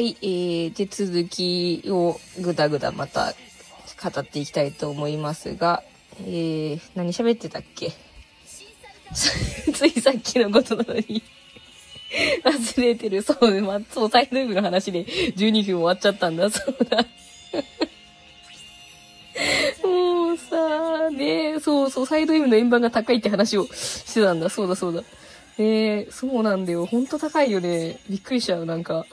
はい、えー、で、続きをぐだぐだまた語っていきたいと思いますが、えー、何喋ってたっけ？ついさっきのことなのに 忘れてる。そう、まあ、そう、サイド M の話で12分終わっちゃったんだ。そうだ。もうさ、ねそうそう、サイド M の円盤が高いって話をしてたんだ。そうだそうだ。ねそうなんだよ。ほんと高いよね。びっくりしちゃう、なんか。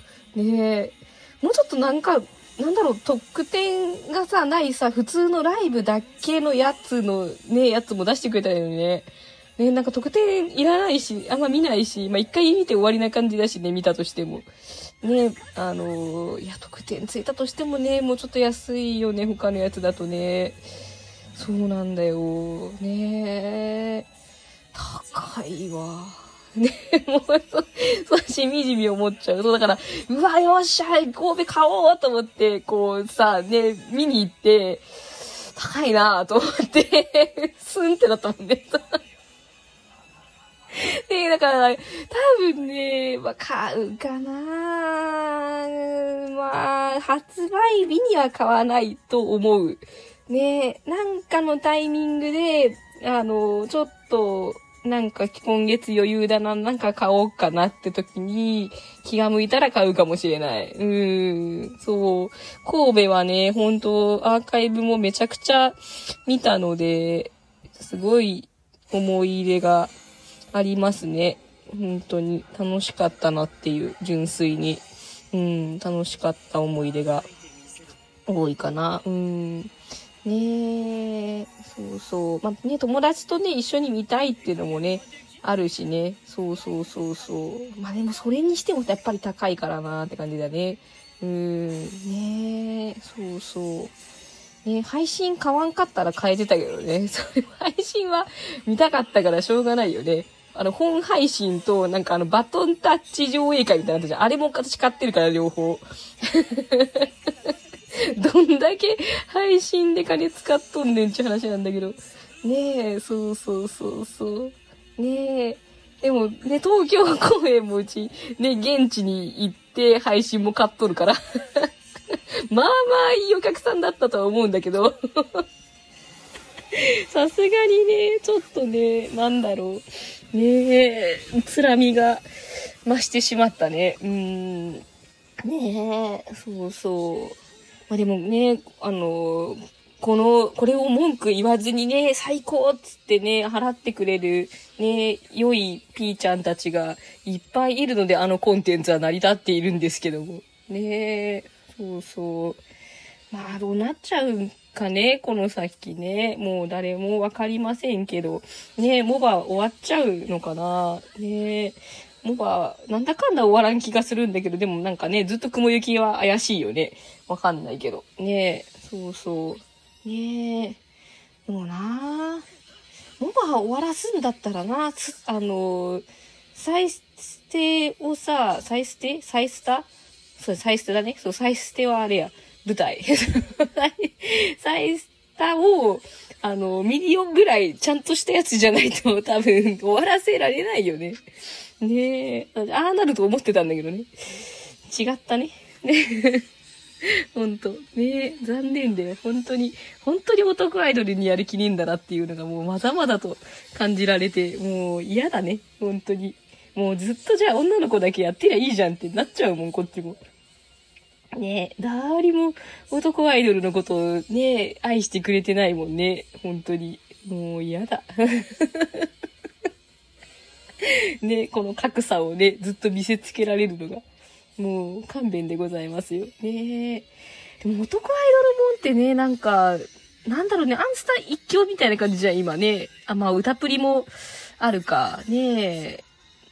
ねえもうちょっとなんか、なんだろう、特典がさ、ないさ、普通のライブだけのやつのね、やつも出してくれたらいいのにね。ね、なんか特典いらないし、あんま見ないし、まあ、一回見て終わりな感じだしね、見たとしても。ね、あのー、いや、特典ついたとしてもね、もうちょっと安いよね、他のやつだとね。そうなんだよ。ね高いわ。ね、もう、そ、そう、しみじみ思っちゃう。そう、だから、うわ、よっしゃ、神戸買おうと思って、こうさ、ね、見に行って、高いなぁと思って、スンってなったもんね。で、だから、多分ね、まあ、買うかなまあ、発売日には買わないと思う。ねなんかのタイミングで、あの、ちょっと、なんか今月余裕だな、なんか買おうかなって時に気が向いたら買うかもしれない。うーん、そう。神戸はね、本当アーカイブもめちゃくちゃ見たので、すごい思い入れがありますね。本当に楽しかったなっていう、純粋に。うん、楽しかった思い出が多いかな。うん。ねえ、そうそう。まあね、友達とね、一緒に見たいっていうのもね、あるしね。そうそうそうそう。まあでもそれにしてもやっぱり高いからなって感じだね。うん、ねえ、そうそう。ね、配信買わんかったら変えてたけどね。それ配信は見たかったからしょうがないよね。あの、本配信と、なんかあの、バトンタッチ上映会みたいなのあったじゃん。あれも私買ってるから、両方。どんだけ配信で金使っとんねんって話なんだけど。ねえ、そうそうそうそう。ねえ。でもね、東京公演もうち、ね、現地に行って配信も買っとるから。まあまあいいお客さんだったとは思うんだけど。さすがにね、ちょっとね、なんだろう。ねえ、つらみが増してしまったね。うん。ねえ、そうそう。まあでもね、あの、この、これを文句言わずにね、最高っつってね、払ってくれる、ね、良いピーちゃんたちがいっぱいいるので、あのコンテンツは成り立っているんですけども。ねそうそう。まあ、どうなっちゃうかね、この先ね。もう誰もわかりませんけど。ねモバ終わっちゃうのかなねモバ、なんだかんだ終わらん気がするんだけど、でもなんかね、ずっと雲行きは怪しいよね。わかんないけど。ねえそうそう。ねえでもなモバ終わらすんだったらな、あの、サイステをさ、サイステ？サイスタ？そう、サイステだね。そう、サイステはあれや。舞台。サイスタを、あの、ミリオンぐらいちゃんとしたやつじゃないと多分終わらせられないよね。ねえ、ああなると思ってたんだけどね。違ったね。ね ほんと。ねえ、残念だよ。本当に、本当に男アイドルにやる気ねえんだなっていうのがもうまだまだと感じられて、もう嫌だね。本当に。もうずっとじゃあ女の子だけやってりゃいいじゃんってなっちゃうもん、こっちも。ねえ、誰も男アイドルのことをね、愛してくれてないもんね。本当に。もう嫌だ。ね、この格差をね、ずっと見せつけられるのが、もう勘弁でございますよ。ねでも男アイドルもんってね、なんか、なんだろうね、アンスタ一強みたいな感じじゃん、今ね。あ、まあ、歌プリもあるか。ね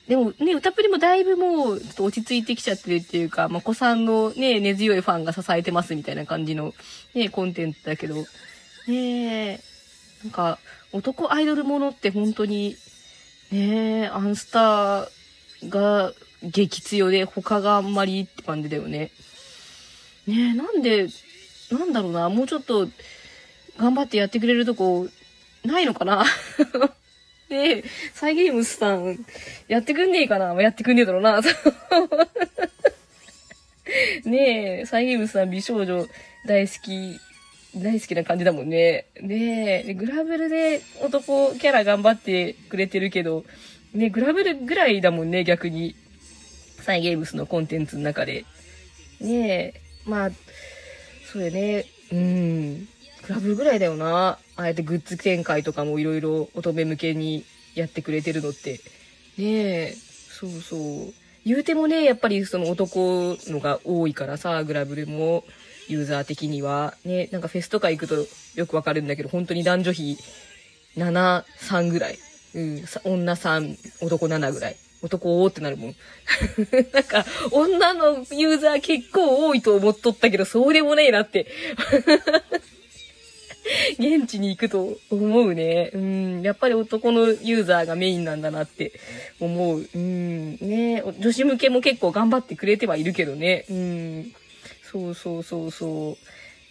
でもね、歌プリもだいぶもう、ちょっと落ち着いてきちゃってるっていうか、まあ、子さんのね、根強いファンが支えてますみたいな感じの、ね、コンテンツだけど、ねなんか、男アイドルものって本当に、ねえアンスターが激強で、他があんまりって感じだよね。ねえなんで、なんだろうな、もうちょっと、頑張ってやってくれるとこ、ないのかな で、サイゲームスさん、やってくんねえかなやってくんねえだろうな。ねえ、サイゲームスさん美少女大好き、大好きな感じだもんね。ねえ、グラブルで男キャラ頑張ってくれてるけど、ね、グラブルぐらいだもんね、逆に。サイゲームスのコンテンツの中で。ねえ、まあ、そうやね。うん。グラブルぐらいだよな。ああやってグッズ展開とかもいろいろ乙女向けにやってくれてるのって。ねえ、そうそう。言うてもね、やっぱりその男のが多いからさ、グラブルも、ユーザー的には。ね、なんかフェスとか行くとよくわかるんだけど、本当に男女比7、3ぐらい。うん、女3、男7ぐらい。男おーってなるもん。なんか、女のユーザー結構多いと思っとったけど、そうでもねえなって。現地に行くと思うね。うん。やっぱり男のユーザーがメインなんだなって思う。うん。ね女子向けも結構頑張ってくれてはいるけどね。うん。そうそうそうそ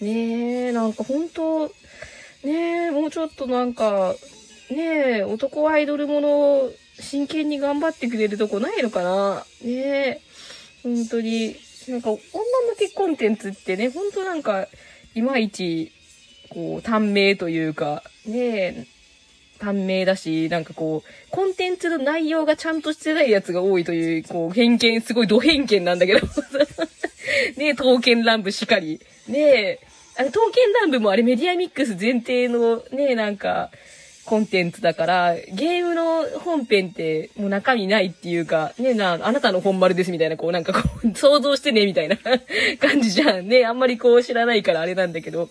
う。ねえ、なんか本当ねえ、もうちょっとなんか、ねえ、男アイドルもの、真剣に頑張ってくれるとこないのかなねえ、本当に。なんか、女向けコンテンツってね、本当なんか、いまいちこう、短命というか、ねえ短命だし、なんかこう、コンテンツの内容がちゃんとしてないやつが多いという、こう、偏見、すごいド偏見なんだけど。ねえ、刀剣乱舞しかり。ねえ、あの、刀剣乱舞もあれメディアミックス前提のね、なんか、コンテンツだから、ゲームの本編ってもう中身ないっていうか、ねな、あなたの本丸ですみたいな、こうなんかこう、想像してね、みたいな 感じじゃん。ね、あんまりこう知らないからあれなんだけど、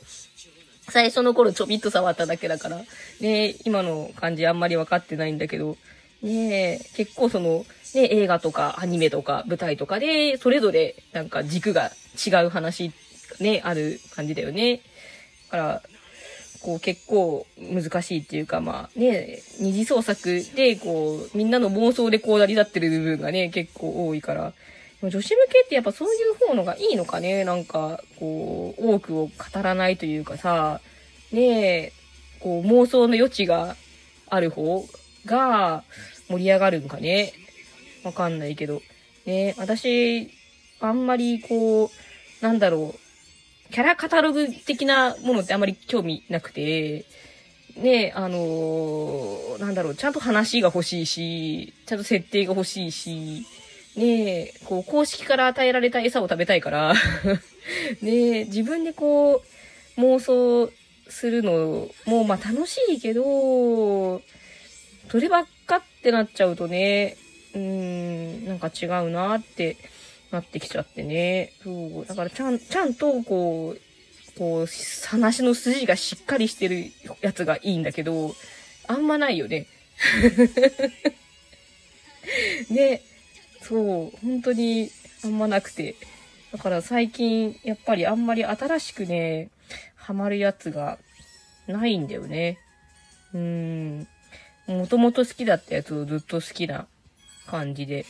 最初の頃ちょびっと触っただけだから、ね、今の感じあんまり分かってないんだけど、ねえ結構その、ね、映画とかアニメとか舞台とかで、それぞれなんか軸が違う話、ね、ある感じだよね。だから、こう結構難しいっていうか、まあね、二次創作でこう、みんなの妄想でこう成り立ってる部分がね、結構多いから、女子向けってやっぱそういう方のがいいのかねなんか、こう、多くを語らないというかさ、ねえ、こう、妄想の余地がある方が盛り上がるんかね？わかんないけど。ね私、あんまりこう、なんだろう、キャラカタログ的なものってあんまり興味なくて、ねあのー、なんだろう、ちゃんと話が欲しいし、ちゃんと設定が欲しいし、ねえ、こう、公式から与えられた餌を食べたいから。ねえ、自分でこう、妄想するのも、まあ楽しいけど、そればっかってなっちゃうとね、うーん、なんか違うなってなってきちゃってね。そう。だからちゃん、ちゃんとこう、こう、話の筋がしっかりしてるやつがいいんだけど、あんまないよね。で、そう、本当にあんまなくて。だから最近、やっぱりあんまり新しくね、ハマるやつがないんだよね。うーん。もともと好きだったやつをずっと好きな感じで。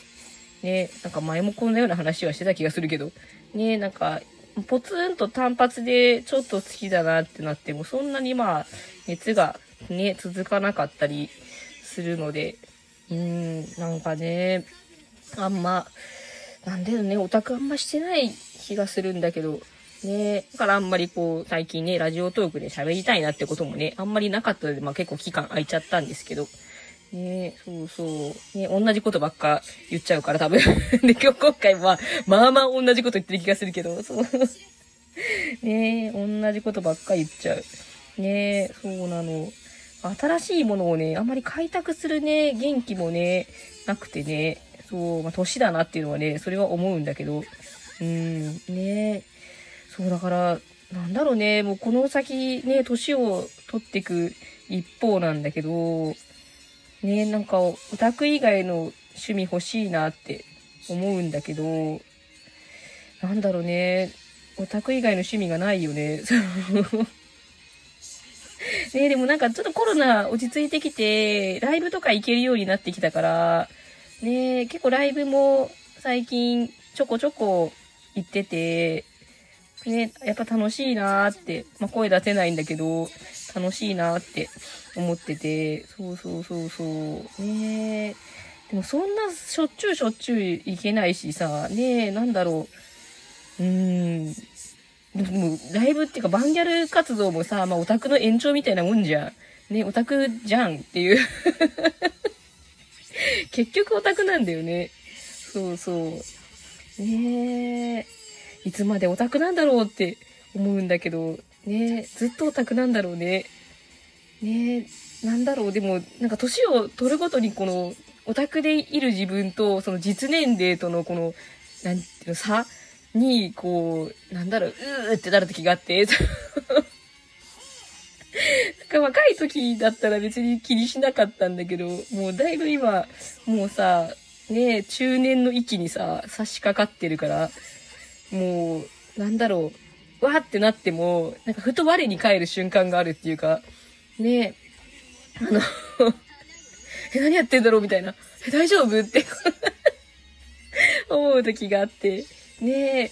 ね、なんか前もこんなような話はしてた気がするけど、ね、なんか、ポツンと単発でちょっと好きだなってなっても、そんなにまあ、熱がね、続かなかったりするので、うーん、なんかね、あんま、なんだよね、オタクあんましてない気がするんだけど、ねだからあんまりこう、最近ね、ラジオトークで喋りたいなってこともね、あんまりなかったので、まあ結構期間空いちゃったんですけど、ねそうそう。ね同じことばっか言っちゃうから多分 で、今日今回は、まあまあ同じこと言ってる気がするけど、そう。ね同じことばっか言っちゃう。ねそうなの。新しいものをね、あんまり開拓するね、元気もね、なくてね、そう、まあ、年だなっていうのはね、それは思うんだけど、うん、ねそう、だから、なんだろうね、もうこの先ね、年を取っていく一方なんだけど、ねなんか、オタク以外の趣味欲しいなって思うんだけど、なんだろうね、オタク以外の趣味がないよね。ねでもなんかちょっとコロナ落ち着いてきて、ライブとか行けるようになってきたから、ね結構ライブも最近ちょこちょこ行ってて、ね、やっぱ楽しいなーって、まあ、声出せないんだけど、楽しいなーって思ってて、そうそうそうそう。ねでもそんなしょっちゅうしょっちゅう行けないしさ、ねなんだろう。うーん。でも、ライブっていうか、バンギャル活動もさ、まあ、オタクの延長みたいなもんじゃん。ね、オタクじゃんっていう。結局オタクなんだよね。そうそう。ねえ。いつまでオタクなんだろうって思うんだけど、ねずっとオタクなんだろうね。ねなんだろう、でも、なんか年を取るごとにこの、オタクでいる自分と、その実年齢とのこの、なんていうの、差に、こう、なんだろう、うーってなる時があって、なんか若い時だったら別に気にしなかったんだけど、もうだいぶ今、もうさ、ね中年の域にさ、差し掛かってるから、もう、なんだろう、わーってなっても、なんかふと我に返る瞬間があるっていうか、ねあの え、何やってんだろうみたいな。え、大丈夫って 思う時があって、ねえ、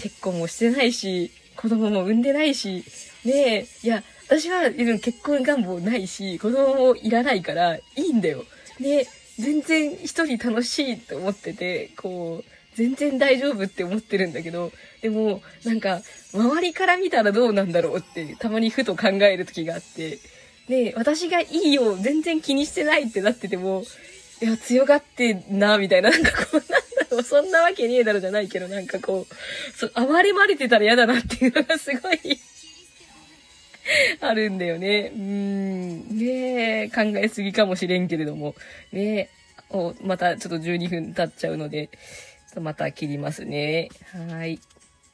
結婚もしてないし、子供も産んでないし、ねえ、いや、私は結婚願望ないし、子供もいらないからいいんだよ。ね全然一人楽しいと思ってて、こう、全然大丈夫って思ってるんだけど、でも、なんか、周りから見たらどうなんだろうって、たまにふと考える時があって、で、私がいいよ、全然気にしてないってなってても、いや、強がってんな、みたいな、なんかこう、なんだろう、そんなわけねえだろじゃないけど、なんかこう、そ暴れまれてたら嫌だなっていうのがすごい あるんだよね。うん。ねえ、考えすぎかもしれんけれども。ねえ、お、またちょっと12分経っちゃうので、とまた切りますね。はい。